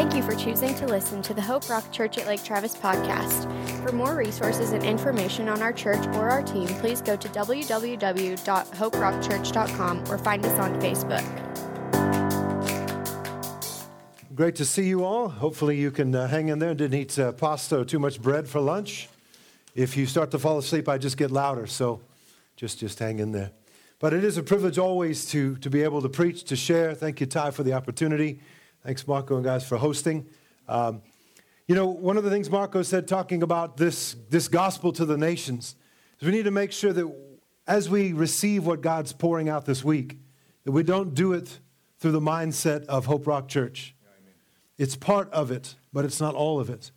Thank you for choosing to listen to the Hope Rock Church at Lake Travis podcast. For more resources and information on our church or our team, please go to www.hoperockchurch.com or find us on Facebook. Great to see you all. Hopefully, you can uh, hang in there and didn't eat uh, pasta or too much bread for lunch. If you start to fall asleep, I just get louder, so just, just hang in there. But it is a privilege always to, to be able to preach, to share. Thank you, Ty, for the opportunity. Thanks, Marco and guys, for hosting. Um, you know, one of the things Marco said talking about this, this gospel to the nations is we need to make sure that as we receive what God's pouring out this week, that we don't do it through the mindset of Hope Rock Church. It's part of it, but it's not all of it.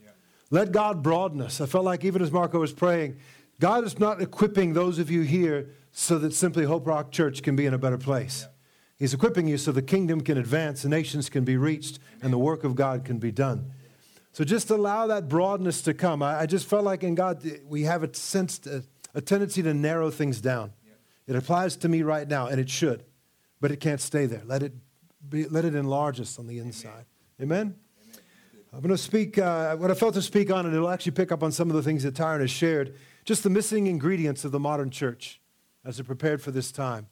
Let God broaden us. I felt like even as Marco was praying, God is not equipping those of you here so that simply Hope Rock Church can be in a better place. He's equipping you so the kingdom can advance, the nations can be reached, and the work of God can be done. So just allow that broadness to come. I, I just felt like in God, we have a sense, a, a tendency to narrow things down. It applies to me right now, and it should, but it can't stay there. Let it, be, let it enlarge us on the inside. Amen? I'm going to speak uh, what I felt to speak on, and it'll actually pick up on some of the things that Tyron has shared. Just the missing ingredients of the modern church as it prepared for this time.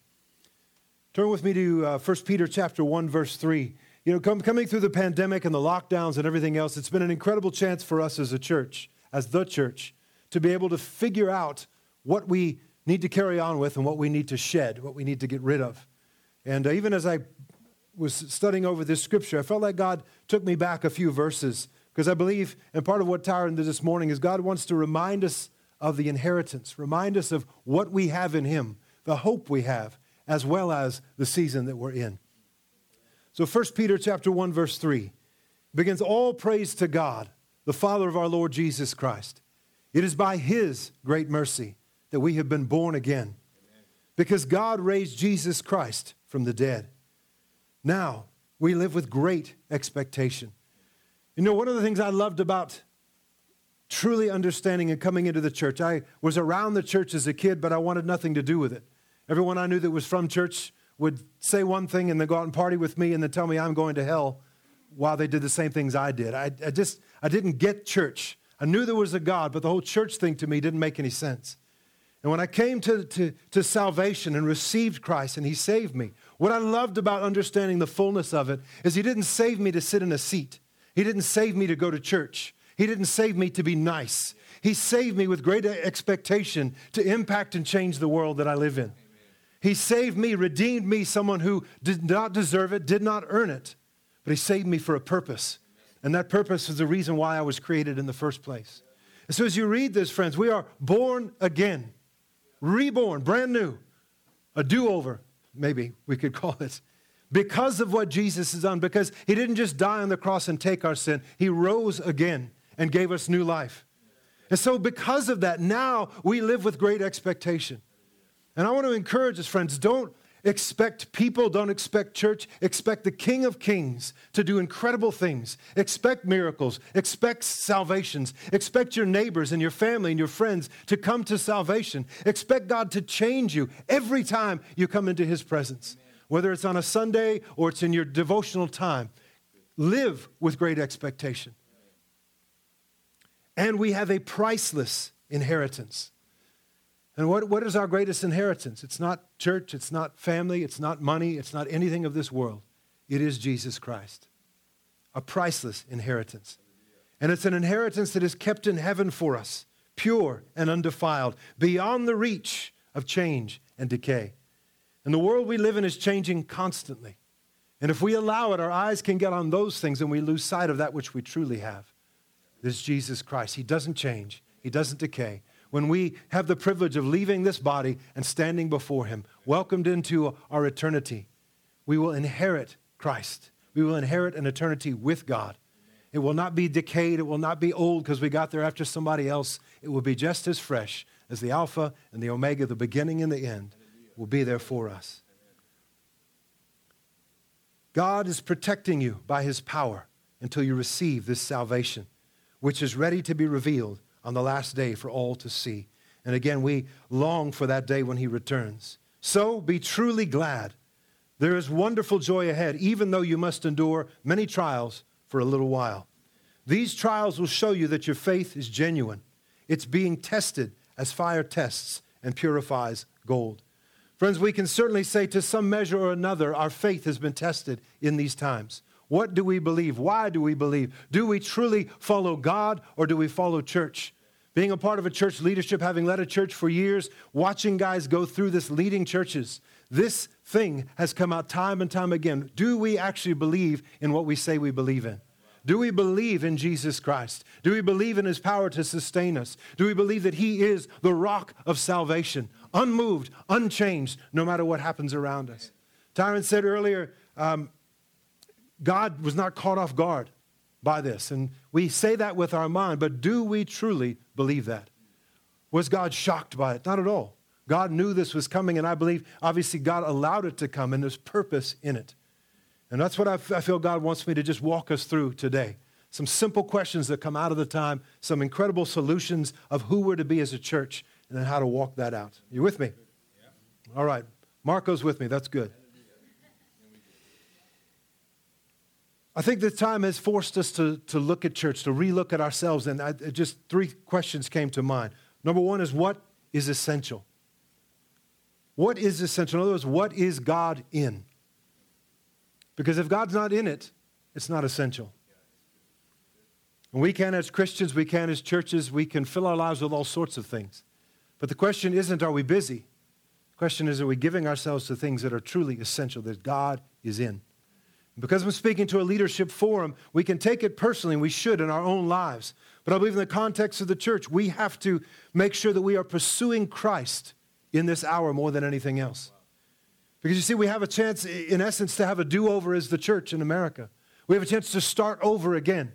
Turn with me to uh, 1 Peter chapter 1, verse 3. You know, come, coming through the pandemic and the lockdowns and everything else, it's been an incredible chance for us as a church, as the church, to be able to figure out what we need to carry on with and what we need to shed, what we need to get rid of. And uh, even as I was studying over this scripture, I felt like God took me back a few verses because I believe, and part of what Tyron did this morning is God wants to remind us of the inheritance, remind us of what we have in Him, the hope we have, as well as the season that we're in. So 1 Peter chapter 1 verse 3 begins all praise to God, the Father of our Lord Jesus Christ. It is by his great mercy that we have been born again. Because God raised Jesus Christ from the dead. Now, we live with great expectation. You know, one of the things I loved about truly understanding and coming into the church, I was around the church as a kid, but I wanted nothing to do with it. Everyone I knew that was from church would say one thing and then go out and party with me and then tell me I'm going to hell while they did the same things I did. I, I just, I didn't get church. I knew there was a God, but the whole church thing to me didn't make any sense. And when I came to, to, to salvation and received Christ and He saved me, what I loved about understanding the fullness of it is He didn't save me to sit in a seat. He didn't save me to go to church. He didn't save me to be nice. He saved me with great expectation to impact and change the world that I live in. He saved me, redeemed me, someone who did not deserve it, did not earn it, but He saved me for a purpose. And that purpose is the reason why I was created in the first place. And so, as you read this, friends, we are born again, reborn, brand new, a do over, maybe we could call it, because of what Jesus has done, because He didn't just die on the cross and take our sin, He rose again and gave us new life. And so, because of that, now we live with great expectation. And I want to encourage us, friends, don't expect people, don't expect church, expect the King of Kings to do incredible things. Expect miracles, expect salvations, expect your neighbors and your family and your friends to come to salvation. Expect God to change you every time you come into His presence, whether it's on a Sunday or it's in your devotional time. Live with great expectation. And we have a priceless inheritance. And what, what is our greatest inheritance? It's not church, it's not family, it's not money, it's not anything of this world. It is Jesus Christ. A priceless inheritance. And it's an inheritance that is kept in heaven for us, pure and undefiled, beyond the reach of change and decay. And the world we live in is changing constantly. And if we allow it, our eyes can get on those things and we lose sight of that which we truly have. This Jesus Christ. He doesn't change, He doesn't decay when we have the privilege of leaving this body and standing before Him, welcomed into our eternity, we will inherit Christ. We will inherit an eternity with God. It will not be decayed, it will not be old because we got there after somebody else. It will be just as fresh as the Alpha and the Omega, the beginning and the end, will be there for us. God is protecting you by His power until you receive this salvation, which is ready to be revealed on the last day for all to see. And again, we long for that day when he returns. So be truly glad. There is wonderful joy ahead, even though you must endure many trials for a little while. These trials will show you that your faith is genuine. It's being tested as fire tests and purifies gold. Friends, we can certainly say to some measure or another, our faith has been tested in these times. What do we believe? Why do we believe? Do we truly follow God or do we follow church? Being a part of a church leadership, having led a church for years, watching guys go through this leading churches, this thing has come out time and time again. Do we actually believe in what we say we believe in? Do we believe in Jesus Christ? Do we believe in his power to sustain us? Do we believe that he is the rock of salvation, unmoved, unchanged, no matter what happens around us? Tyron said earlier, um, God was not caught off guard by this. And we say that with our mind, but do we truly believe that? Was God shocked by it? Not at all. God knew this was coming, and I believe, obviously, God allowed it to come, and there's purpose in it. And that's what I, feel God wants me to just walk us through today. Some simple questions that come out of the time, some incredible solutions of who we're to be as a church, and then how to walk that out. You with me? All right. Marco's with me. That's good. I think the time has forced us to, to look at church, to relook at ourselves, and I, just three questions came to mind. Number one is what is essential? What is essential? In other words, what is God in? Because if God's not in it, it's not essential. And we can, as Christians, we can, as churches, we can fill our lives with all sorts of things. But the question isn't, are we busy? The question is, are we giving ourselves to things that are truly essential, that God is in? Because I'm speaking to a leadership forum, we can take it personally, and we should in our own lives. But I believe in the context of the church, we have to make sure that we are pursuing Christ in this hour more than anything else. Because you see, we have a chance, in essence, to have a do over as the church in America. We have a chance to start over again.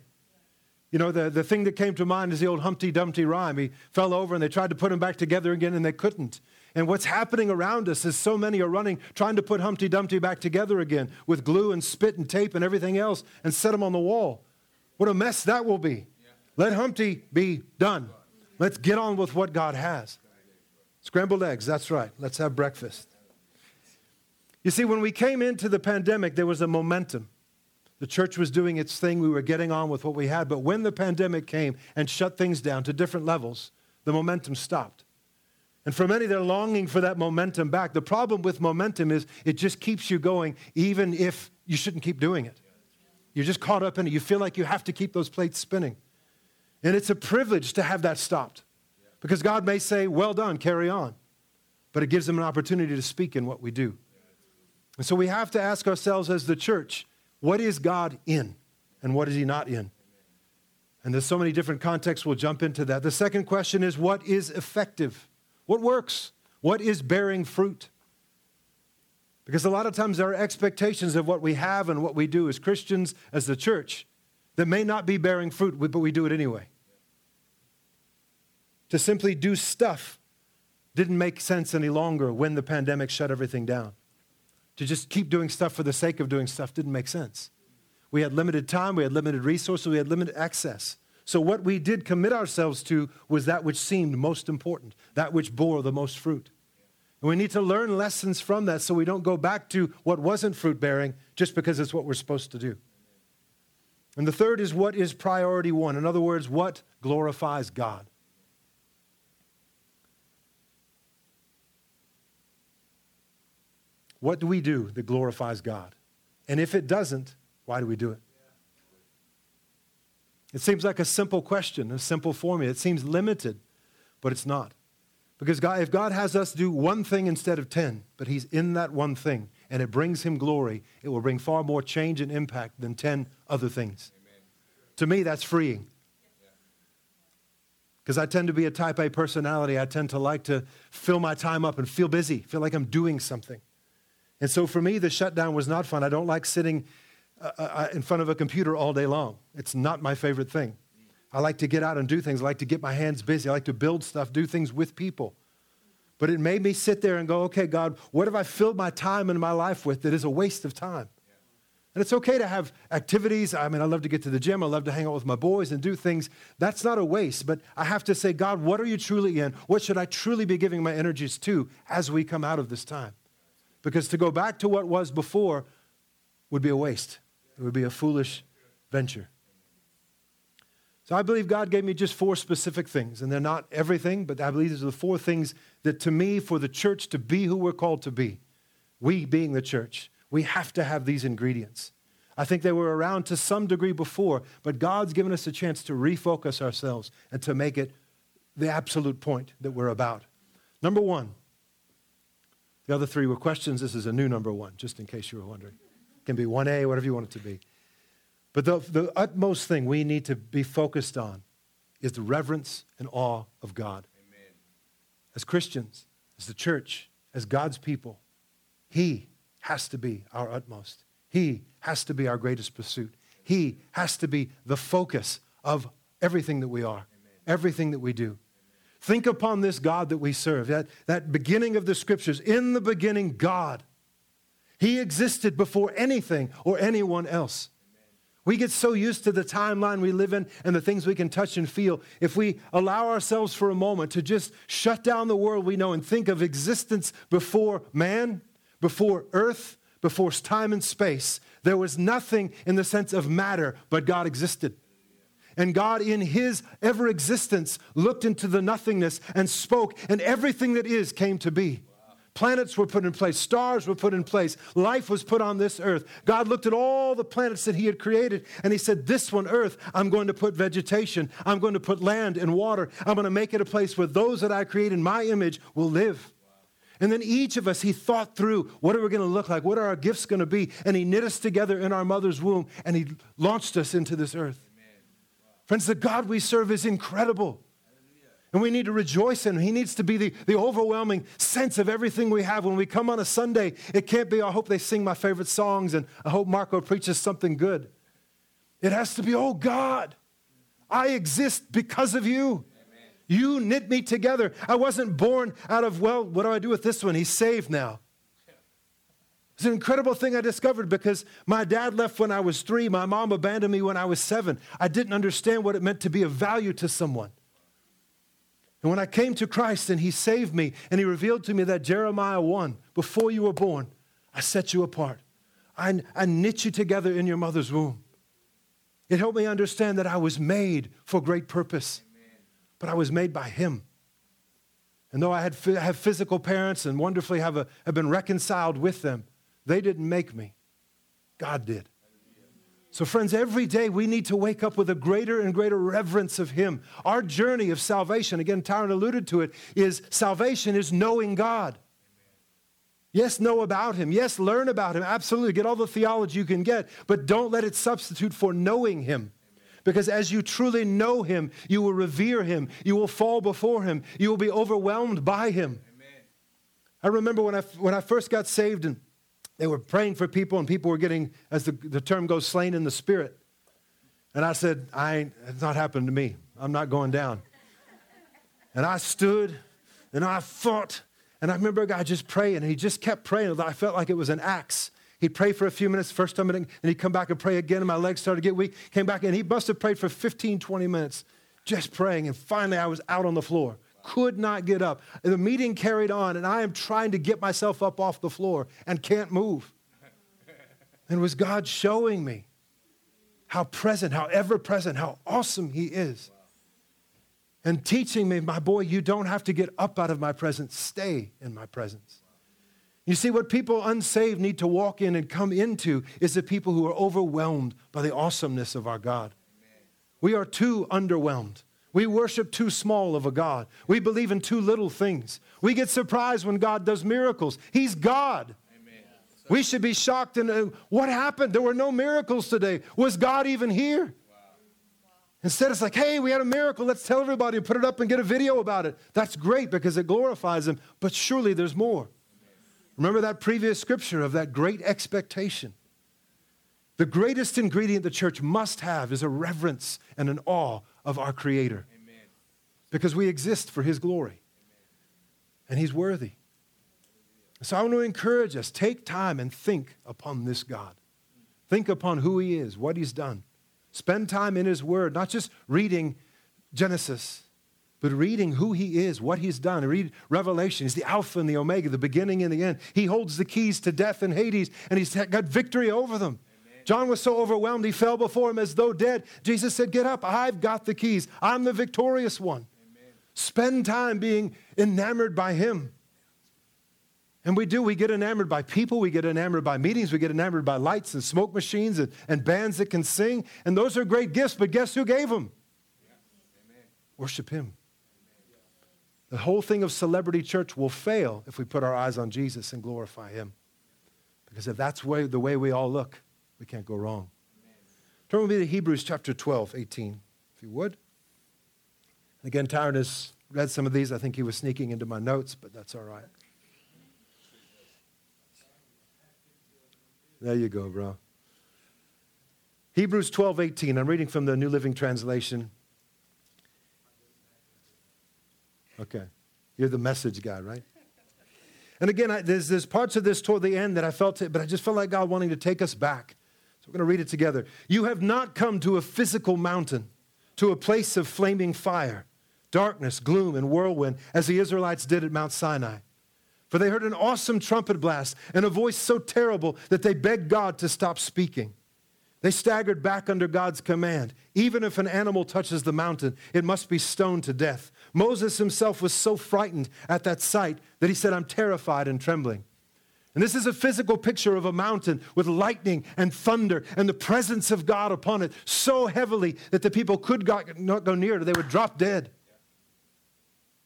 You know, the, the thing that came to mind is the old Humpty Dumpty rhyme. He fell over and they tried to put him back together again and they couldn't. And what's happening around us is so many are running, trying to put Humpty Dumpty back together again with glue and spit and tape and everything else and set him on the wall. What a mess that will be. Let Humpty be done. Let's get on with what God has. Scrambled eggs, that's right. Let's have breakfast. You see, when we came into the pandemic, there was a momentum. The church was doing its thing. We were getting on with what we had. But when the pandemic came and shut things down to different levels, the momentum stopped. And for many, they're longing for that momentum back. The problem with momentum is it just keeps you going, even if you shouldn't keep doing it. You're just caught up in it. You feel like you have to keep those plates spinning. And it's a privilege to have that stopped because God may say, Well done, carry on. But it gives them an opportunity to speak in what we do. And so we have to ask ourselves as the church, what is God in and what is He not in? And there's so many different contexts, we'll jump into that. The second question is, what is effective? What works? What is bearing fruit? Because a lot of times there are expectations of what we have and what we do as Christians, as the church, that may not be bearing fruit, but we do it anyway. To simply do stuff didn't make sense any longer when the pandemic shut everything down. To just keep doing stuff for the sake of doing stuff didn't make sense. We had limited time, we had limited resources, we had limited access. So, what we did commit ourselves to was that which seemed most important, that which bore the most fruit. And we need to learn lessons from that so we don't go back to what wasn't fruit bearing just because it's what we're supposed to do. And the third is what is priority one? In other words, what glorifies God? What do we do that glorifies God? And if it doesn't, why do we do it? It seems like a simple question, a simple formula. It seems limited, but it's not. Because God, if God has us do one thing instead of 10, but He's in that one thing and it brings Him glory, it will bring far more change and impact than 10 other things. Amen. To me, that's freeing. Because I tend to be a type A personality. I tend to like to fill my time up and feel busy, feel like I'm doing something. And so for me, the shutdown was not fun. I don't like sitting uh, uh, uh, in front of a computer all day long. It's not my favorite thing. I like to get out and do things. I like to get my hands busy. I like to build stuff, do things with people. But it made me sit there and go, okay, God, what have I filled my time and my life with that is a waste of time? And it's okay to have activities. I mean, I love to get to the gym. I love to hang out with my boys and do things. That's not a waste. But I have to say, God, what are you truly in? What should I truly be giving my energies to as we come out of this time? Because to go back to what was before would be a waste. It would be a foolish venture. So I believe God gave me just four specific things, and they're not everything, but I believe these are the four things that to me, for the church to be who we're called to be, we being the church, we have to have these ingredients. I think they were around to some degree before, but God's given us a chance to refocus ourselves and to make it the absolute point that we're about. Number one, the other three were questions. This is a new number one, just in case you were wondering. Can be 1A, whatever you want it to be. But the, the utmost thing we need to be focused on is the reverence and awe of God. Amen. As Christians, as the church, as God's people, He has to be our utmost. He has to be our greatest pursuit. He has to be the focus of everything that we are, Amen. everything that we do. Think upon this God that we serve, that, that beginning of the scriptures. In the beginning, God. He existed before anything or anyone else. We get so used to the timeline we live in and the things we can touch and feel. If we allow ourselves for a moment to just shut down the world we know and think of existence before man, before earth, before time and space, there was nothing in the sense of matter, but God existed. And God, in His ever existence, looked into the nothingness and spoke, and everything that is came to be. Planets were put in place, stars were put in place, life was put on this earth. God looked at all the planets that He had created, and He said, This one, earth, I'm going to put vegetation, I'm going to put land and water, I'm going to make it a place where those that I create in my image will live. And then each of us, he thought through what are we going to look like? What are our gifts going to be? And he knit us together in our mother's womb and he launched us into this earth. Friends, the God we serve is incredible. And we need to rejoice in him. He needs to be the, the overwhelming sense of everything we have. When we come on a Sunday, it can't be, I hope they sing my favorite songs and I hope Marco preaches something good. It has to be, oh God, I exist because of you. Amen. You knit me together. I wasn't born out of, well, what do I do with this one? He's saved now. It's an incredible thing I discovered because my dad left when I was three. My mom abandoned me when I was seven. I didn't understand what it meant to be of value to someone. And when I came to Christ and He saved me and He revealed to me that Jeremiah 1, before you were born, I set you apart. I, I knit you together in your mother's womb. It helped me understand that I was made for great purpose, but I was made by Him. And though I had, have physical parents and wonderfully have, a, have been reconciled with them, they didn't make me, God did. So, friends, every day we need to wake up with a greater and greater reverence of Him. Our journey of salvation, again, Tyron alluded to it, is salvation is knowing God. Yes, know about Him. Yes, learn about Him. Absolutely. Get all the theology you can get, but don't let it substitute for knowing Him. Because as you truly know Him, you will revere Him, you will fall before Him, you will be overwhelmed by Him. Amen. I remember when I, when I first got saved and they were praying for people, and people were getting, as the, the term goes, slain in the spirit. And I said, I ain't, it's not happened to me. I'm not going down. And I stood and I fought. And I remember a guy just praying, and he just kept praying. I felt like it was an axe. He'd pray for a few minutes, first time, and he'd come back and pray again, and my legs started to get weak. Came back, and he must have prayed for 15, 20 minutes, just praying. And finally, I was out on the floor could not get up. The meeting carried on, and I am trying to get myself up off the floor and can't move. And it was God showing me how present, how ever present, how awesome He is. And teaching me, my boy, you don't have to get up out of my presence, stay in my presence. You see, what people unsaved need to walk in and come into is the people who are overwhelmed by the awesomeness of our God. We are too underwhelmed. We worship too small of a God. We believe in too little things. We get surprised when God does miracles. He's God. Amen. We should be shocked and uh, what happened? There were no miracles today. Was God even here? Instead, it's like, hey, we had a miracle. Let's tell everybody and put it up and get a video about it. That's great because it glorifies Him, but surely there's more. Remember that previous scripture of that great expectation. The greatest ingredient the church must have is a reverence and an awe of our Creator. Amen. Because we exist for His glory. Amen. And He's worthy. So I want to encourage us take time and think upon this God. Think upon who He is, what He's done. Spend time in His Word, not just reading Genesis, but reading who He is, what He's done. Read Revelation. He's the Alpha and the Omega, the beginning and the end. He holds the keys to death and Hades, and He's got victory over them. John was so overwhelmed, he fell before him as though dead. Jesus said, Get up, I've got the keys. I'm the victorious one. Amen. Spend time being enamored by him. And we do. We get enamored by people. We get enamored by meetings. We get enamored by lights and smoke machines and, and bands that can sing. And those are great gifts, but guess who gave them? Yeah. Worship Him. The whole thing of celebrity church will fail if we put our eyes on Jesus and glorify Him. Because if that's way, the way we all look, we can't go wrong. Turn with me to Hebrews chapter 12, 18, if you would. Again, Tyron has read some of these. I think he was sneaking into my notes, but that's all right. There you go, bro. Hebrews 12, 18. I'm reading from the New Living Translation. Okay. You're the message guy, right? And again, I, there's, there's parts of this toward the end that I felt it, but I just felt like God wanting to take us back. We're going to read it together. You have not come to a physical mountain, to a place of flaming fire, darkness, gloom, and whirlwind, as the Israelites did at Mount Sinai. For they heard an awesome trumpet blast and a voice so terrible that they begged God to stop speaking. They staggered back under God's command. Even if an animal touches the mountain, it must be stoned to death. Moses himself was so frightened at that sight that he said, I'm terrified and trembling. And this is a physical picture of a mountain with lightning and thunder and the presence of God upon it so heavily that the people could not go near it, they would drop dead.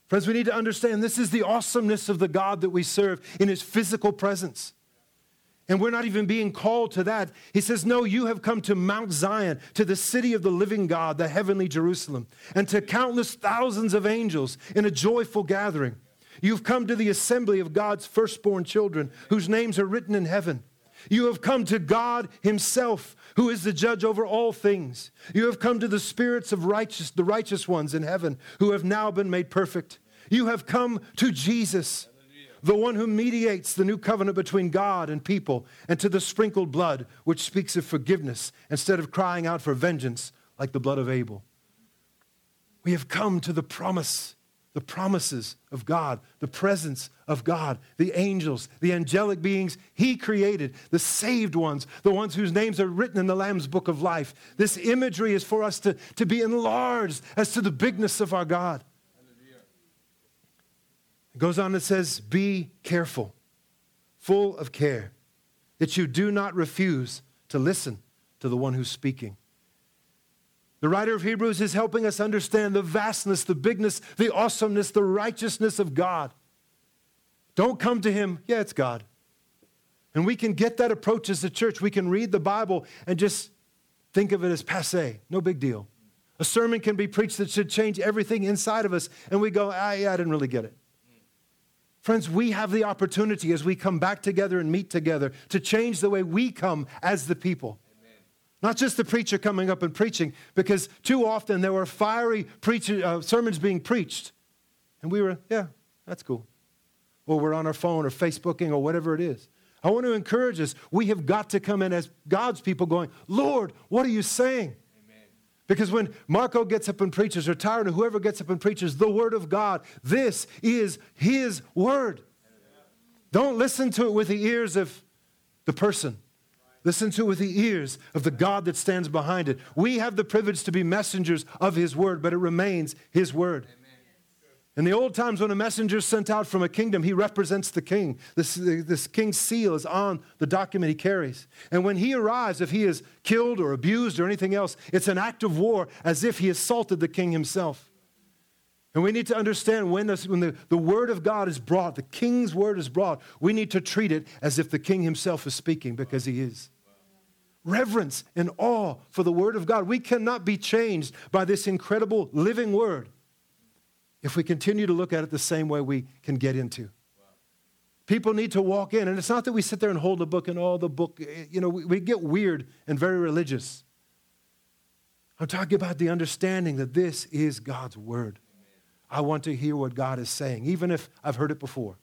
Friends, we need to understand this is the awesomeness of the God that we serve in his physical presence. And we're not even being called to that. He says, No, you have come to Mount Zion, to the city of the living God, the heavenly Jerusalem, and to countless thousands of angels in a joyful gathering. You've come to the assembly of God's firstborn children, whose names are written in heaven. You have come to God Himself, who is the judge over all things. You have come to the spirits of righteous, the righteous ones in heaven, who have now been made perfect. You have come to Jesus, the one who mediates the new covenant between God and people, and to the sprinkled blood, which speaks of forgiveness instead of crying out for vengeance like the blood of Abel. We have come to the promise, the promises of God, the presence of God, the angels, the angelic beings He created, the saved ones, the ones whose names are written in the Lamb's book of life. This imagery is for us to, to be enlarged as to the bigness of our God. It goes on and says, Be careful, full of care, that you do not refuse to listen to the one who's speaking. The writer of Hebrews is helping us understand the vastness, the bigness, the awesomeness, the righteousness of God. Don't come to him, yeah, it's God. And we can get that approach as a church. We can read the Bible and just think of it as passe, no big deal. A sermon can be preached that should change everything inside of us, and we go, ah, yeah, I didn't really get it. Friends, we have the opportunity as we come back together and meet together to change the way we come as the people. Not just the preacher coming up and preaching, because too often there were fiery preacher, uh, sermons being preached. And we were, yeah, that's cool. Or we're on our phone or Facebooking or whatever it is. I want to encourage us. We have got to come in as God's people going, Lord, what are you saying? Because when Marco gets up and preaches, or Tyron, or whoever gets up and preaches the Word of God, this is His Word. Don't listen to it with the ears of the person. Listen to it with the ears of the God that stands behind it. We have the privilege to be messengers of His Word, but it remains His Word. In the old times, when a messenger is sent out from a kingdom, he represents the king. This, this king's seal is on the document he carries. And when he arrives, if he is killed or abused or anything else, it's an act of war as if he assaulted the king himself. And we need to understand when, this, when the, the word of God is brought, the king's word is brought, we need to treat it as if the king himself is speaking because he is. Reverence and awe for the word of God. We cannot be changed by this incredible living word if we continue to look at it the same way we can get into. People need to walk in, and it's not that we sit there and hold the book and all oh, the book, you know, we, we get weird and very religious. I'm talking about the understanding that this is God's word. I want to hear what God is saying, even if I've heard it before.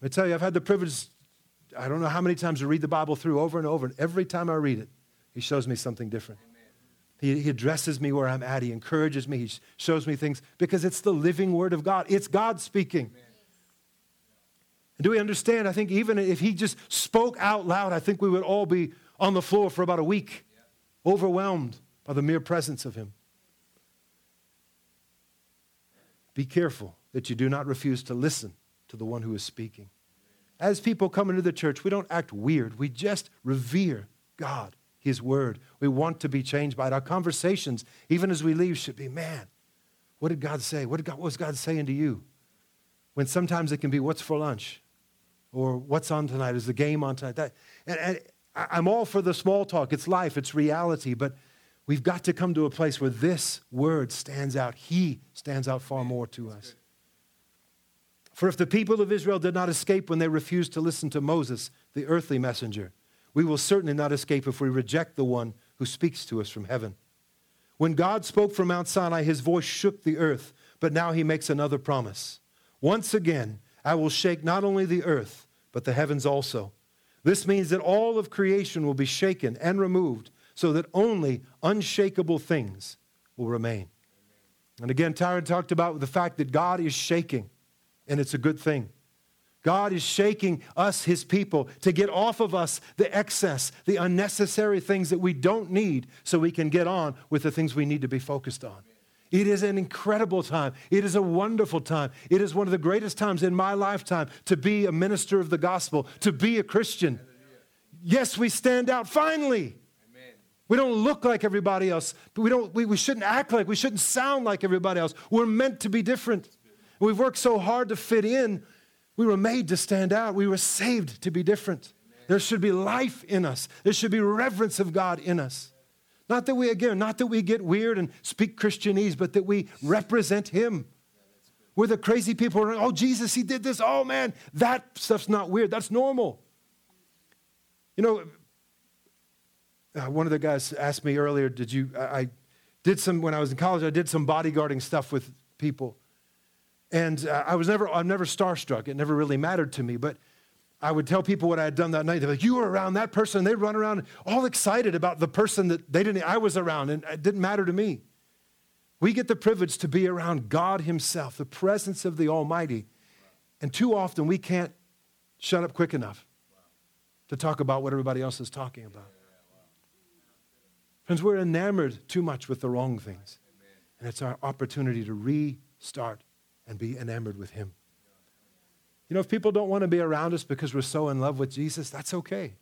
I tell you, I've had the privilege, I don't know how many times to read the Bible through over and over, and every time I read it, He shows me something different. He, he addresses me where I'm at. He encourages me. He shows me things because it's the living word of God. It's God speaking. And do we understand? I think even if he just spoke out loud, I think we would all be on the floor for about a week, overwhelmed by the mere presence of Him. Be careful that you do not refuse to listen to the one who is speaking. As people come into the church, we don't act weird. We just revere God, His Word. We want to be changed by it. Our conversations, even as we leave, should be man, what did God say? What, God, what was God saying to you? When sometimes it can be, what's for lunch? Or what's on tonight? Is the game on tonight? That, and, and I'm all for the small talk. It's life, it's reality. But we've got to come to a place where this word stands out. He stands out far more to us. For if the people of Israel did not escape when they refused to listen to Moses, the earthly messenger, we will certainly not escape if we reject the one who speaks to us from heaven. When God spoke from Mount Sinai, his voice shook the earth, but now he makes another promise. Once again, I will shake not only the earth, but the heavens also. This means that all of creation will be shaken and removed so that only unshakable things will remain. And again, Tyron talked about the fact that God is shaking, and it's a good thing. God is shaking us, his people, to get off of us the excess, the unnecessary things that we don't need so we can get on with the things we need to be focused on. It is an incredible time. It is a wonderful time. It is one of the greatest times in my lifetime to be a minister of the gospel, to be a Christian. Yes, we stand out finally. We don't look like everybody else, we, don't, we, we shouldn't act like, we shouldn't sound like everybody else. We're meant to be different. We've worked so hard to fit in. We were made to stand out. We were saved to be different. There should be life in us, there should be reverence of God in us. Not that we, again, not that we get weird and speak Christianese, but that we represent Him. We're the crazy people oh, Jesus, He did this. Oh, man, that stuff's not weird. That's normal. You know, uh, one of the guys asked me earlier, did you, I, I did some, when I was in college, I did some bodyguarding stuff with people. And uh, I was never, I'm never starstruck. It never really mattered to me. But I would tell people what I had done that night. They're like, you were around that person. They'd run around all excited about the person that they didn't, I was around, and it didn't matter to me. We get the privilege to be around God Himself, the presence of the Almighty. And too often we can't shut up quick enough to talk about what everybody else is talking about. Friends, we're enamored too much with the wrong things. And it's our opportunity to restart and be enamored with Him. You know, if people don't want to be around us because we're so in love with Jesus, that's okay.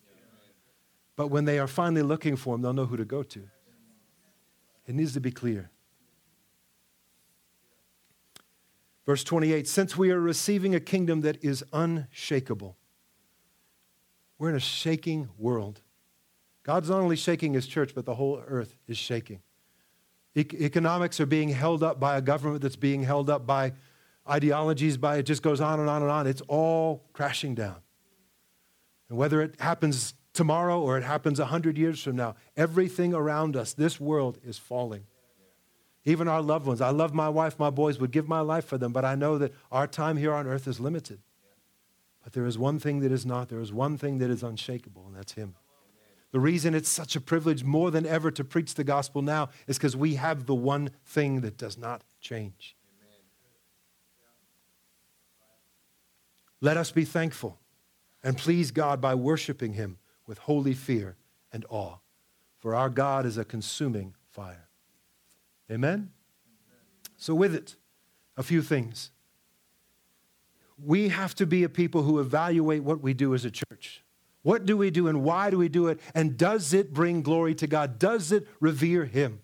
But when they are finally looking for Him, they'll know who to go to. It needs to be clear. Verse 28 Since we are receiving a kingdom that is unshakable, we're in a shaking world. God's not only shaking his church, but the whole earth is shaking. E- economics are being held up by a government that's being held up by ideologies, by it just goes on and on and on. It's all crashing down. And whether it happens tomorrow or it happens 100 years from now, everything around us, this world is falling. Even our loved ones. I love my wife, my boys, would give my life for them, but I know that our time here on earth is limited. But there is one thing that is not. There is one thing that is unshakable, and that's Him. The reason it's such a privilege more than ever to preach the gospel now is because we have the one thing that does not change. Let us be thankful and please God by worshiping Him with holy fear and awe, for our God is a consuming fire. Amen? So, with it, a few things we have to be a people who evaluate what we do as a church. What do we do and why do we do it? And does it bring glory to God? Does it revere Him?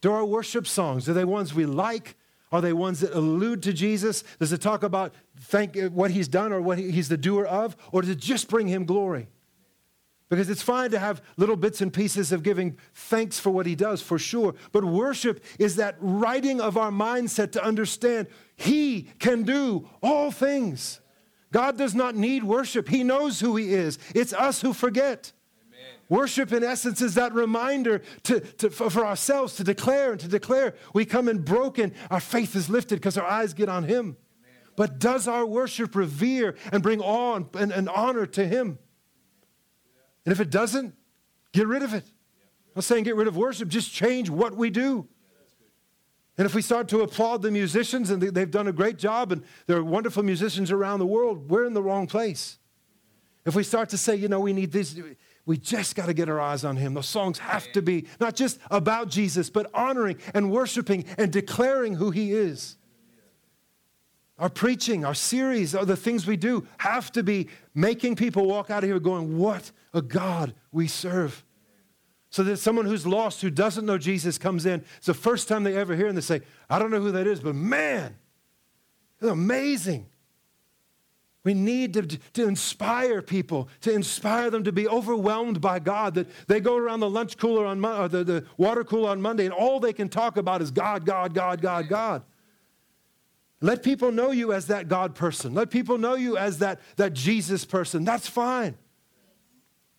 Do our worship songs, are they ones we like? Are they ones that allude to Jesus? Does it talk about thank, uh, what He's done or what He's the doer of? Or does it just bring Him glory? Because it's fine to have little bits and pieces of giving thanks for what he does, for sure. But worship is that writing of our mindset to understand he can do all things. God does not need worship, he knows who he is. It's us who forget. Amen. Worship, in essence, is that reminder to, to, for ourselves to declare and to declare. We come in broken, our faith is lifted because our eyes get on Him. Amen. But does our worship revere and bring awe and, and, and honor to Him? And if it doesn't, get rid of it. I'm not saying get rid of worship, just change what we do. And if we start to applaud the musicians and they've done a great job and there are wonderful musicians around the world, we're in the wrong place. If we start to say, you know, we need this, We just got to get our eyes on him. Those songs have to be not just about Jesus, but honoring and worshiping and declaring who he is. Our preaching, our series, the things we do have to be making people walk out of here going, What a God we serve. So that someone who's lost, who doesn't know Jesus, comes in. It's the first time they ever hear, and they say, I don't know who that is, but man, it's amazing. We need to, to inspire people, to inspire them to be overwhelmed by God, that they go around the lunch cooler on Monday, or uh, the, the water cooler on Monday, and all they can talk about is God, God, God, God, God. Let people know you as that God person. Let people know you as that, that Jesus person. That's fine.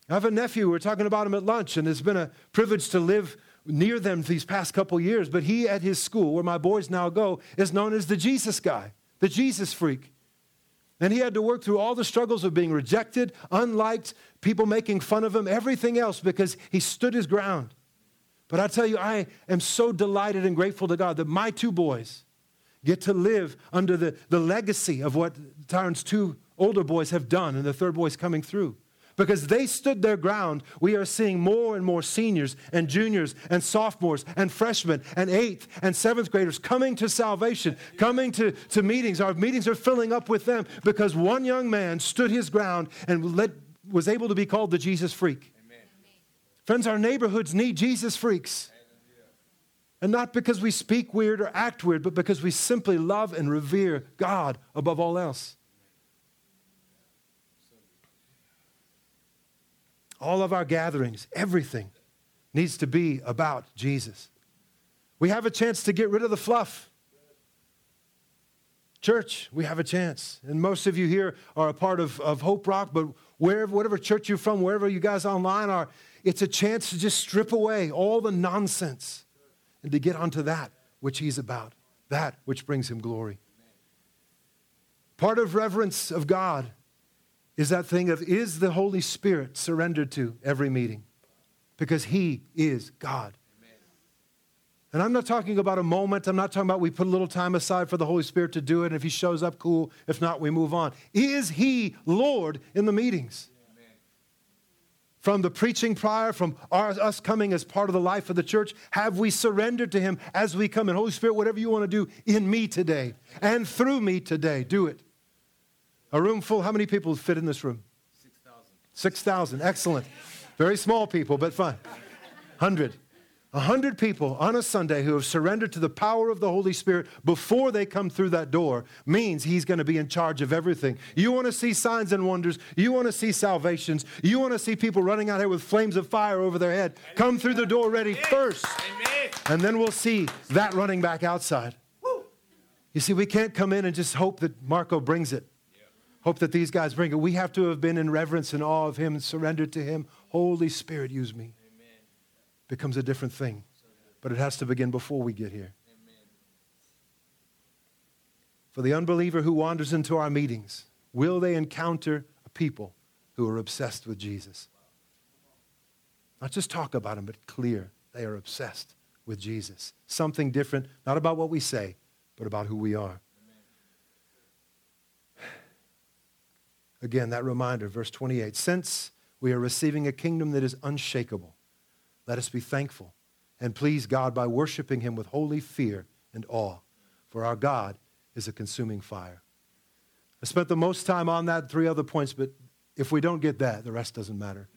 I have a nephew, we are talking about him at lunch, and it's been a privilege to live near them these past couple years. But he, at his school, where my boys now go, is known as the Jesus guy, the Jesus freak. And he had to work through all the struggles of being rejected, unliked, people making fun of him, everything else because he stood his ground. But I tell you, I am so delighted and grateful to God that my two boys get to live under the, the legacy of what Tyron's two older boys have done and the third boy's coming through. Because they stood their ground, we are seeing more and more seniors and juniors and sophomores and freshmen and eighth and seventh graders coming to salvation, coming to, to meetings. Our meetings are filling up with them because one young man stood his ground and let, was able to be called the Jesus freak. Amen. Friends, our neighborhoods need Jesus freaks. And not because we speak weird or act weird, but because we simply love and revere God above all else. All of our gatherings, everything needs to be about Jesus. We have a chance to get rid of the fluff. Church, we have a chance. And most of you here are a part of, of Hope Rock, but wherever, whatever church you're from, wherever you guys online are, it's a chance to just strip away all the nonsense and to get onto that which He's about, that which brings Him glory. Part of reverence of God is that thing of is the Holy Spirit surrendered to every meeting? Because He is God. And I'm not talking about a moment. I'm not talking about we put a little time aside for the Holy Spirit to do it. And if He shows up, cool. If not, we move on. Is He Lord in the meetings? From the preaching prior, from our, us coming as part of the life of the church, have we surrendered to Him as we come in? Holy Spirit, whatever you want to do in me today and through me today, do it. A room full, how many people fit in this room? 6,000. 6,000, excellent. Very small people, but fun. 100. 100 people on a Sunday who have surrendered to the power of the Holy Spirit before they come through that door means He's going to be in charge of everything. You want to see signs and wonders. You want to see salvations. You want to see people running out here with flames of fire over their head. Come through the door ready first. And then we'll see that running back outside. You see, we can't come in and just hope that Marco brings it. Hope that these guys bring it. We have to have been in reverence and awe of Him and surrendered to Him. Holy Spirit, use me. Amen. Becomes a different thing. But it has to begin before we get here. Amen. For the unbeliever who wanders into our meetings, will they encounter a people who are obsessed with Jesus? Not just talk about Him, but clear. They are obsessed with Jesus. Something different, not about what we say, but about who we are. Again, that reminder, verse 28 Since we are receiving a kingdom that is unshakable, let us be thankful and please God by worshiping Him with holy fear and awe, for our God is a consuming fire. I spent the most time on that, three other points, but if we don't get that, the rest doesn't matter.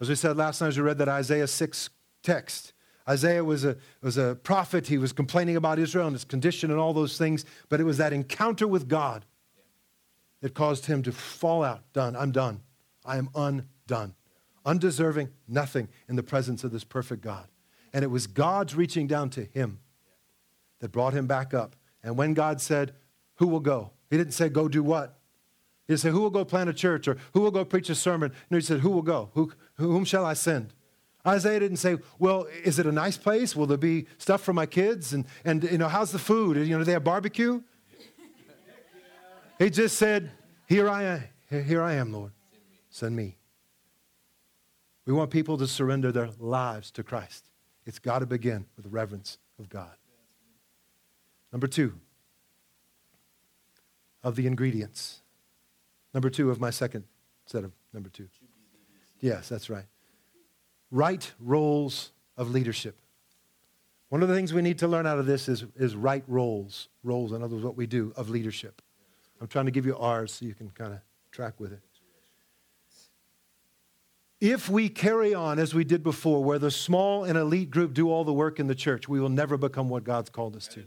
As we said last night, as we read that Isaiah 6 text, Isaiah was a, was a prophet. He was complaining about Israel and its condition and all those things, but it was that encounter with God that caused him to fall out. Done. I'm done. I am undone. Undeserving, nothing in the presence of this perfect God. And it was God's reaching down to him that brought him back up. And when God said, Who will go? He didn't say, Go do what? He didn't say, Who will go plant a church or who will go preach a sermon? No, he said, Who will go? Who, whom shall I send? Isaiah didn't say, Well, is it a nice place? Will there be stuff for my kids? And, and you know, how's the food? You know, do they have barbecue? He just said, Here I am. Here I am, Lord. Send me. We want people to surrender their lives to Christ. It's got to begin with reverence of God. Number two, of the ingredients. Number two of my second set of number two. Yes, that's right. Right roles of leadership. One of the things we need to learn out of this is, is right roles. Roles, in other words, what we do of leadership. I'm trying to give you ours so you can kind of track with it. If we carry on as we did before, where the small and elite group do all the work in the church, we will never become what God's called us to.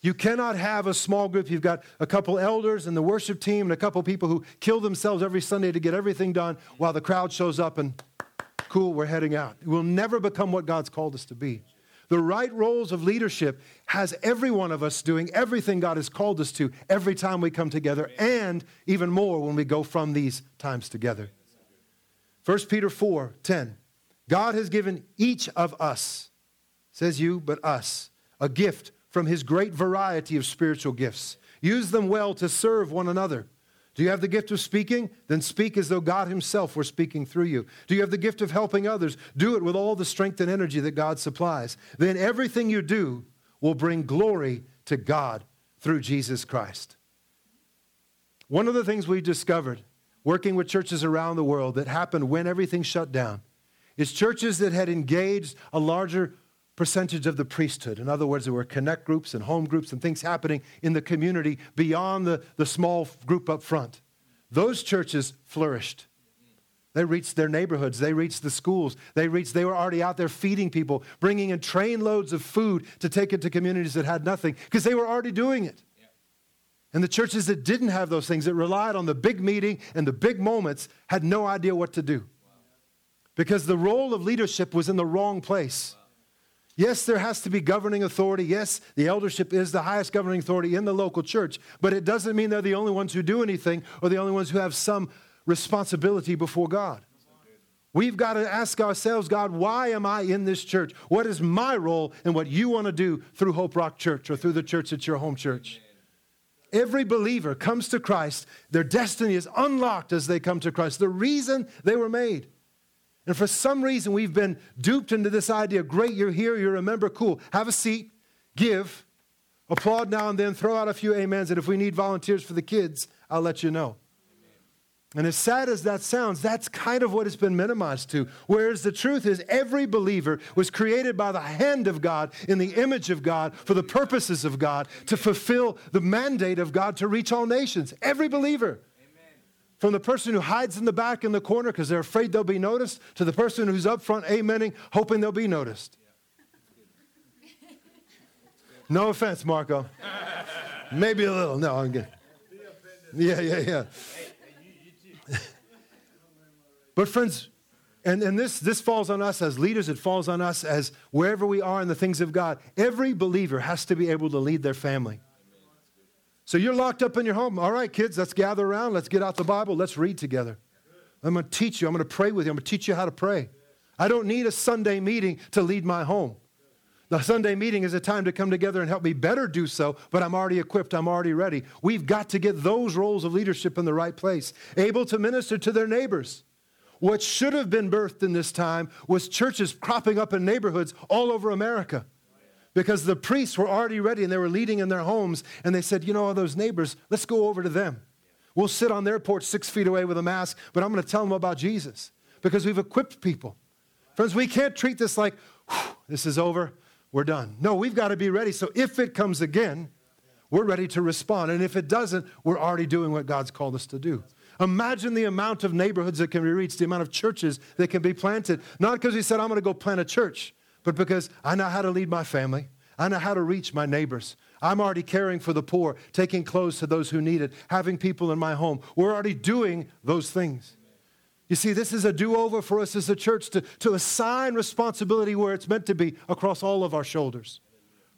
You cannot have a small group. You've got a couple elders and the worship team and a couple people who kill themselves every Sunday to get everything done while the crowd shows up and cool, we're heading out. We'll never become what God's called us to be. The right roles of leadership has every one of us doing everything God has called us to every time we come together, and even more when we go from these times together. 1 Peter 4 10. God has given each of us, says you, but us, a gift from his great variety of spiritual gifts. Use them well to serve one another. Do you have the gift of speaking? Then speak as though God Himself were speaking through you. Do you have the gift of helping others? Do it with all the strength and energy that God supplies. Then everything you do will bring glory to God through Jesus Christ. One of the things we discovered working with churches around the world that happened when everything shut down is churches that had engaged a larger percentage of the priesthood. In other words, there were connect groups and home groups and things happening in the community beyond the, the small group up front. Those churches flourished. They reached their neighborhoods. They reached the schools. They reached, they were already out there feeding people, bringing in trainloads of food to take it to communities that had nothing because they were already doing it. And the churches that didn't have those things, that relied on the big meeting and the big moments, had no idea what to do. Because the role of leadership was in the wrong place. Yes, there has to be governing authority. Yes, the eldership is the highest governing authority in the local church, but it doesn't mean they're the only ones who do anything or the only ones who have some responsibility before God. We've got to ask ourselves, God, why am I in this church? What is my role in what you want to do through Hope Rock Church or through the church at your home church? Every believer comes to Christ, their destiny is unlocked as they come to Christ. The reason they were made. And for some reason, we've been duped into this idea great, you're here, you're a member, cool. Have a seat, give, applaud now and then, throw out a few amens, and if we need volunteers for the kids, I'll let you know. And as sad as that sounds, that's kind of what it's been minimized to. Whereas the truth is, every believer was created by the hand of God, in the image of God, for the purposes of God, to fulfill the mandate of God to reach all nations. Every believer. From the person who hides in the back in the corner because they're afraid they'll be noticed, to the person who's up front amening, hoping they'll be noticed. No offense, Marco. Maybe a little. No, I'm good. Yeah, yeah, yeah. but friends, and, and this, this falls on us as leaders, it falls on us as wherever we are in the things of God. Every believer has to be able to lead their family. So you're locked up in your home. All right, kids, let's gather around. Let's get out the Bible. Let's read together. I'm going to teach you. I'm going to pray with you. I'm going to teach you how to pray. I don't need a Sunday meeting to lead my home. The Sunday meeting is a time to come together and help me better do so, but I'm already equipped. I'm already ready. We've got to get those roles of leadership in the right place, able to minister to their neighbors. What should have been birthed in this time was churches cropping up in neighborhoods all over America because the priests were already ready and they were leading in their homes. And they said, You know, those neighbors, let's go over to them. We'll sit on their porch six feet away with a mask, but I'm going to tell them about Jesus because we've equipped people. Friends, we can't treat this like, this is over, we're done. No, we've got to be ready. So if it comes again, we're ready to respond. And if it doesn't, we're already doing what God's called us to do. Imagine the amount of neighborhoods that can be reached, the amount of churches that can be planted. Not because we said, I'm going to go plant a church but because I know how to lead my family. I know how to reach my neighbors. I'm already caring for the poor, taking clothes to those who need it, having people in my home. We're already doing those things. You see, this is a do over for us as a church to, to assign responsibility where it's meant to be across all of our shoulders,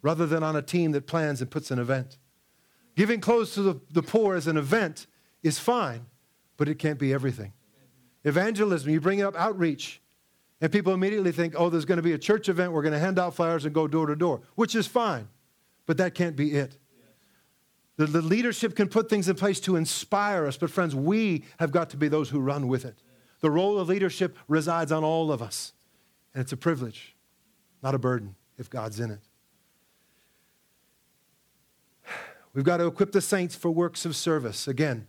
rather than on a team that plans and puts an event. Giving clothes to the, the poor as an event is fine, but it can't be everything. Evangelism, you bring up outreach, and people immediately think, oh, there's going to be a church event, we're going to hand out flyers and go door to door, which is fine, but that can't be it. The, the, leadership can put things in place to inspire us, but friends, we have got to be those who run with it. The role of leadership resides on all of us, and it's a privilege, not a burden, if God's in it. We've got to equip the saints for works of service. Again,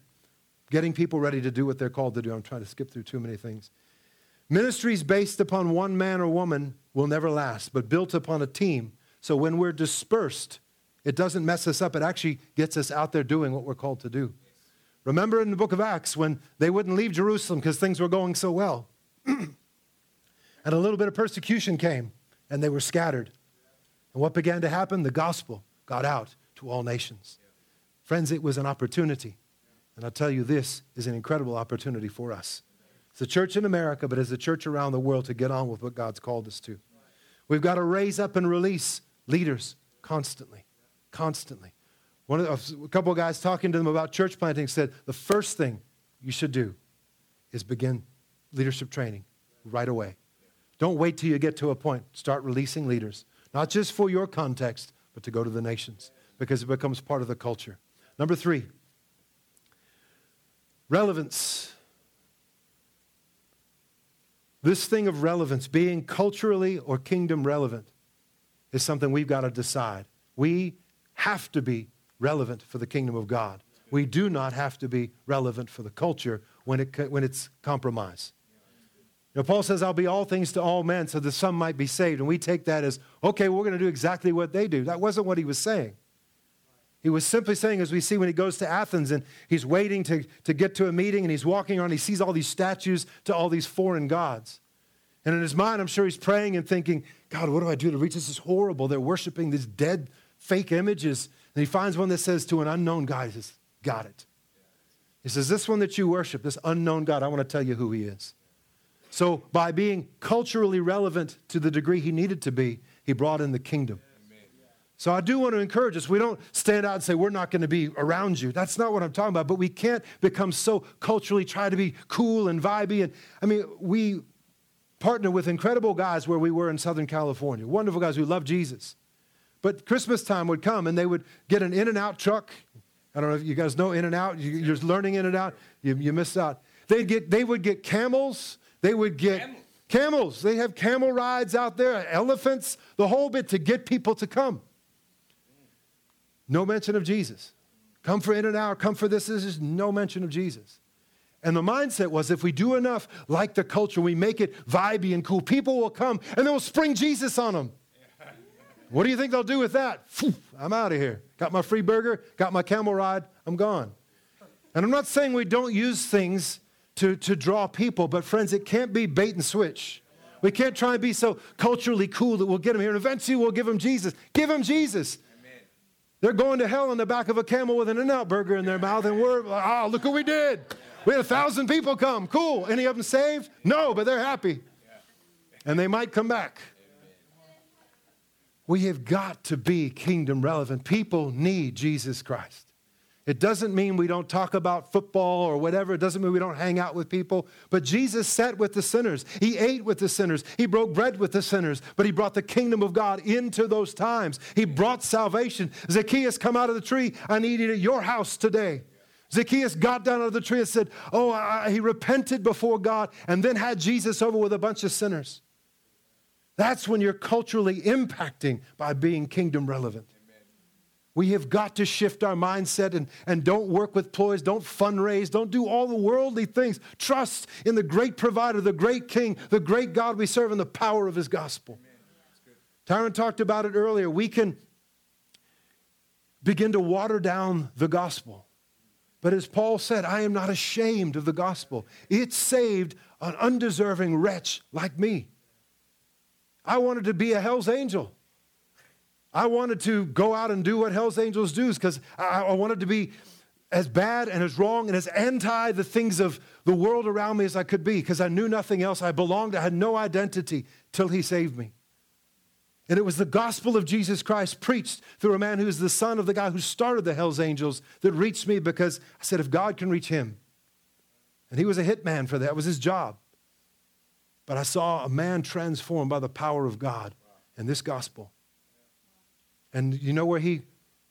getting people ready to do what they're called to do. I'm trying to skip through too many things. Ministries based upon one man or woman will never last, but built upon a team. So when we're dispersed, it doesn't mess us up. It actually gets us out there doing what we're called to do. Remember in the book of Acts when they wouldn't leave Jerusalem because things were going so well. and a little bit of persecution came and they were scattered. And what began to happen? The gospel got out to all nations. Friends, it was an opportunity. And I'll tell you, this is an incredible opportunity for us. It's a church in America, but as a church around the world to get on with what God's called us to. We've got to raise up and release leaders constantly, constantly. One of, a couple of guys talking to them about church planting said the first thing you should do is begin leadership training right away. Don't wait till you get to a point. Start releasing leaders, not just for your context, but to go to the nations because it becomes part of the culture. Number three, relevance. This thing of relevance, being culturally or kingdom relevant, is something we've got to decide. We have to be relevant for the kingdom of God. We do not have to be relevant for the culture when, it, when it's compromised. You know, Paul says, I'll be all things to all men so that some might be saved. And we take that as, okay, we're going to do exactly what they do. That wasn't what he was saying. He was simply saying, as we see when he goes to Athens and he's waiting to, to get to a meeting and he's walking around, he sees all these statues to all these foreign gods. And in his mind, I'm sure he's praying and thinking, God, what do I do to reach this? This is horrible. They're worshiping these dead, fake images. And he finds one that says to an unknown God, he says, Got it. He says, This one that you worship, this unknown God, I want to tell you who he is. So, by being culturally relevant to the degree he needed to be, he brought in the kingdom. So I do want to encourage us. We don't stand out and say, we're not going to be around you. That's not what I'm talking about. But we can't become so culturally try to be cool and vibey. And I mean, we partner with incredible guys where we were in Southern California, wonderful guys who love Jesus. But Christmas time would come and they would get an In-N-Out truck. I don't know if you guys know In-N-Out. You're learning In-N-Out. You, you missed out. They'd get, they would get camels. They would get camels. camels. They have camel rides out there, elephants, the whole bit to get people to come. No mention of Jesus. Come for In-N-Out, come for this. This is no mention of Jesus. And the mindset was if we do enough like the culture, we make it vibey and cool, people will come and they'll spring Jesus on them. What do you think they'll do with that? I'm out of here. Got my free burger, got my camel ride, I'm gone. And I'm not saying we don't use things to, to draw people, but friends, it can't be bait and switch. We can't try and be so culturally cool that we'll get them here and eventually we'll give them Jesus. Give them Jesus. They're going to hell on the back of a camel with an In-N-Out burger in their mouth, and we're oh, look what we did. We had a thousand people come. Cool. Any of them saved? No, but they're happy. And they might come back. We have got to be kingdom relevant. People need Jesus Christ. It doesn't mean we don't talk about football or whatever. It doesn't mean we don't hang out with people. But Jesus sat with the sinners. He ate with the sinners. He broke bread with the sinners. But he brought the kingdom of God into those times. He brought salvation. Zacchaeus, come out of the tree. I need you at your house today. Zacchaeus got down out of the tree and said, Oh, I, he repented before God and then had Jesus over with a bunch of sinners. That's when you're culturally impacting by being kingdom relevant. We have got to shift our mindset and, and don't work with ploys, don't fundraise, don't do all the worldly things. Trust in the great provider, the great king, the great God we serve, and the power of his gospel. Tyron talked about it earlier. We can begin to water down the gospel. But as Paul said, I am not ashamed of the gospel. It saved an undeserving wretch like me. I wanted to be a hell's angel. I wanted to go out and do what Hell's Angels do because I, I wanted to be as bad and as wrong and as anti the things of the world around me as I could be because I knew nothing else. I belonged, I had no identity till He saved me. And it was the gospel of Jesus Christ preached through a man who's the son of the guy who started the Hell's Angels that reached me because I said, if God can reach him, and he was a hitman for that, it was his job. But I saw a man transformed by the power of God and this gospel. And you know where he,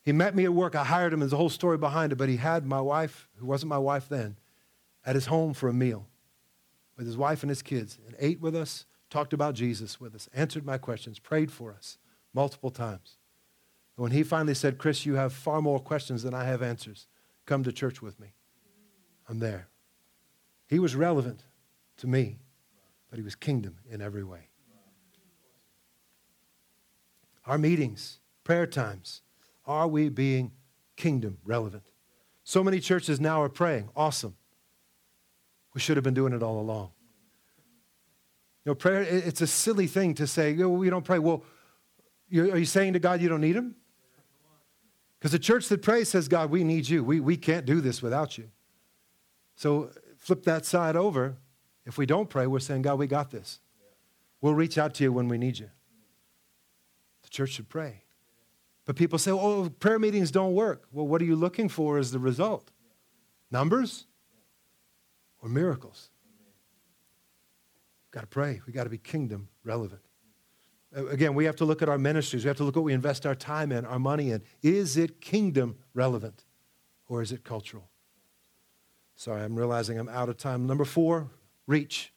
he met me at work? I hired him. There's a whole story behind it, but he had my wife, who wasn't my wife then, at his home for a meal with his wife and his kids and ate with us, talked about Jesus with us, answered my questions, prayed for us multiple times. And when he finally said, Chris, you have far more questions than I have answers, come to church with me. I'm there. He was relevant to me, but he was kingdom in every way. Our meetings, prayer times, are we being kingdom relevant? So many churches now are praying. Awesome. We should have been doing it all along. You know, prayer, it's a silly thing to say, oh, we don't pray. Well, are you saying to God you don't need him? Because the church that prays says, God, we need you. We, we can't do this without you. So flip that side over. If we don't pray, we're saying, God, we got this. We'll reach out to you when we need you. The church should pray. But people say, oh, prayer meetings don't work. Well, what are you looking for as the result? Numbers or miracles? We've Got to pray. We got to be kingdom relevant. Again, we have to look at our ministries. We have to look at what we invest our time in, our money in. Is it kingdom relevant or is it cultural? Sorry, I'm realizing I'm out of time. Number four, reach.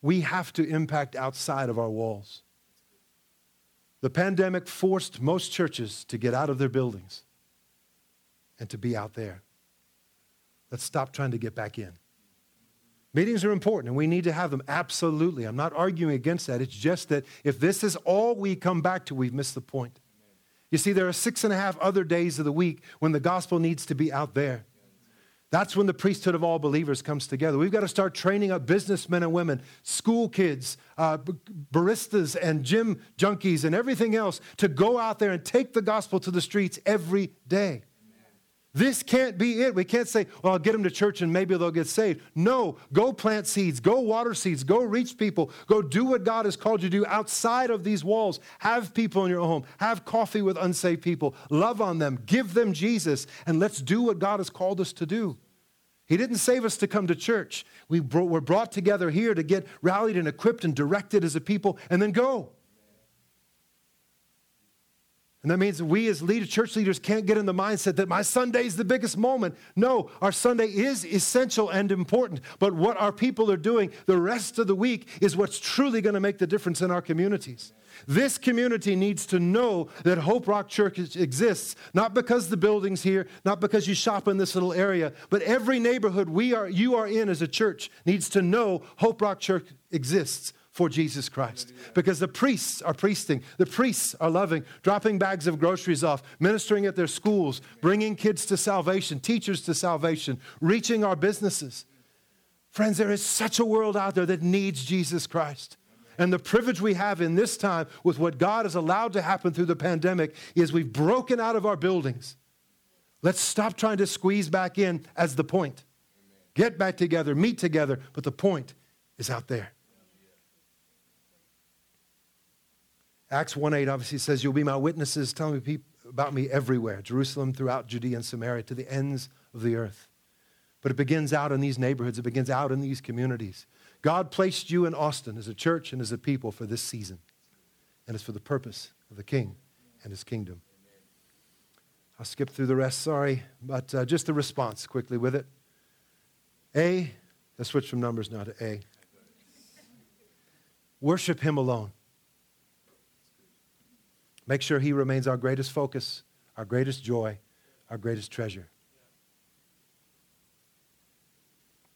We have to impact outside of our walls. The pandemic forced most churches to get out of their buildings and to be out there. Let's stop trying to get back in. Meetings are important and we need to have them. Absolutely. I'm not arguing against that. It's just that if this is all we come back to, we've missed the point. You see, there are six and a half other days of the week when the gospel needs to be out there. That's when the priesthood of all believers comes together. We've got to start training up businessmen and women, school kids, uh, baristas, and gym junkies, and everything else to go out there and take the gospel to the streets every day. This can't be it. We can't say, well, I'll get them to church and maybe they'll get saved. No, go plant seeds, go water seeds, go reach people, go do what God has called you to do outside of these walls. Have people in your home, have coffee with unsaved people, love on them, give them Jesus, and let's do what God has called us to do. He didn't save us to come to church. We were brought together here to get rallied and equipped and directed as a people and then go. And that means we as leader, church leaders can't get in the mindset that my Sunday is the biggest moment. No, our Sunday is essential and important. But what our people are doing the rest of the week is what's truly going to make the difference in our communities. This community needs to know that Hope Rock Church exists, not because the building's here, not because you shop in this little area, but every neighborhood we are, you are in as a church needs to know Hope Rock Church exists for Jesus Christ. Because the priests are priesting, the priests are loving, dropping bags of groceries off, ministering at their schools, bringing kids to salvation, teachers to salvation, reaching our businesses. Friends, there is such a world out there that needs Jesus Christ. And the privilege we have in this time with what God has allowed to happen through the pandemic is we've broken out of our buildings. Let's stop trying to squeeze back in as the point. Get back together, meet together, but the point is out there. Acts 1 8 obviously says, You'll be my witnesses telling me about me everywhere Jerusalem, throughout Judea and Samaria, to the ends of the earth. But it begins out in these neighborhoods, it begins out in these communities. God placed you in Austin as a church and as a people for this season, and it's for the purpose of the King and his kingdom. I'll skip through the rest, sorry, but uh, just the response quickly with it. A, let's switch from numbers now to A. Worship him alone. Make sure He remains our greatest focus, our greatest joy, our greatest treasure.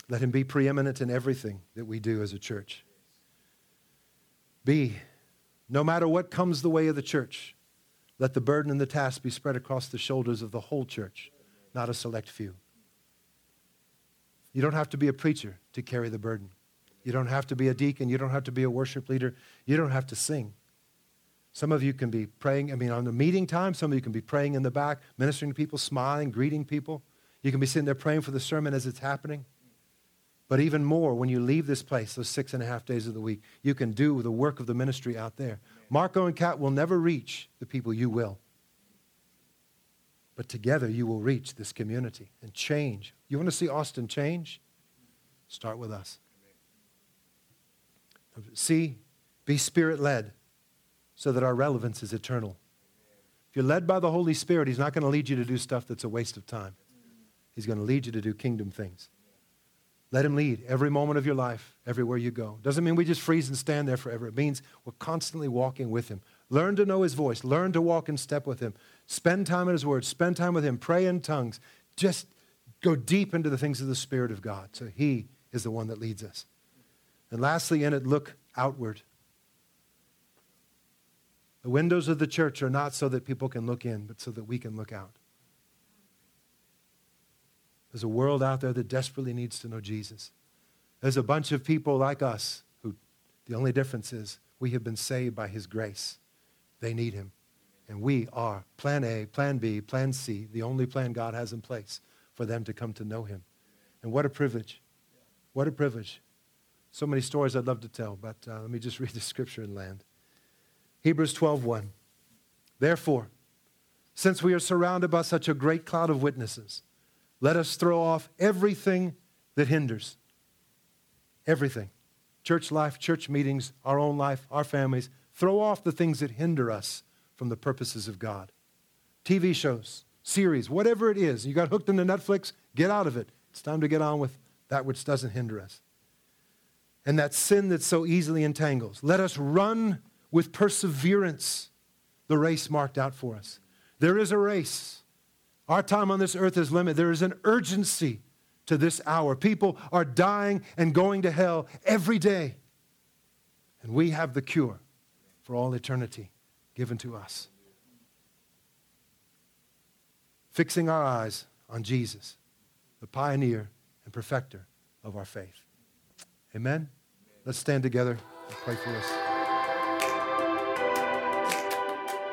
Let Him be preeminent in everything that we do as a church. B, no matter what comes the way of the church, let the burden and the task be spread across the shoulders of the whole church, not a select few. You don't have to be a preacher to carry the burden. You don't have to be a deacon. You don't have to be a worship leader. You don't have to sing. Some of you can be praying, I mean, on the meeting time, some of you can be praying in the back, ministering to people, smiling, greeting people. You can be sitting there praying for the sermon as it's happening. But even more, when you leave this place, those six and a half days of the week, you can do the work of the ministry out there. Marco and Kat will never reach the people, you will. But together you will reach this community and change. You want to see Austin change? Start with us. See, be spirit led so that our relevance is eternal. If you're led by the Holy Spirit, He's not going to lead you to do stuff that's a waste of time. He's going to lead you to do kingdom things. Let Him lead every moment of your life, everywhere you go. Doesn't mean we just freeze and stand there forever. It means we're constantly walking with Him. Learn to know His voice. Learn to walk in step with Him. Spend time in His Word. Spend time with Him. Pray in tongues. just go deep into the things of the Spirit of God. So He is the one that leads us. And lastly, in it, look outward. The windows of the church are not so that people can look in, but so that we can look out. There's a world out there that desperately needs to know Jesus. There's a bunch of people like us who the only difference is we have been saved by His grace. They need Him. And we are plan A, plan B, plan C, the only plan God has in place for them to come to know Him. And what a privilege. What a privilege. So many stories I'd love to tell, but uh, let me just read the scripture and land. Hebrews 12:1. Therefore, since we are surrounded by such a great cloud of witnesses, let us throw off everything that hinders. Everything. Church life, church meetings, our own life, our families. Throw off the things that hinder us from the purposes of God. TV shows, series, whatever it is. You got hooked into Netflix, get out of it. It's time to get on with that which doesn't hinder us. And that sin that so easily entangles. Let us run with perseverance the race marked out for us. There is a race. Our time on this earth is limited. There is an urgency to this hour. People are dying and going to hell every day. And we have the cure for all eternity given to us. Fixing our eyes on Jesus, the pioneer and perfecter of our faith. Amen? Let's stand together and pray for us.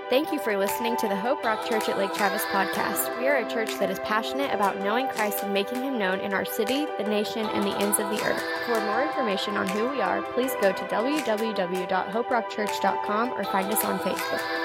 Thank you for listening to the Hope Rock Church at Lake Travis podcast. We are a church that is passionate about knowing Christ and making him known in our city, the nation, and the ends of the earth. For more information on who we are, please go to www.hoperockchurch.com or find us on Facebook.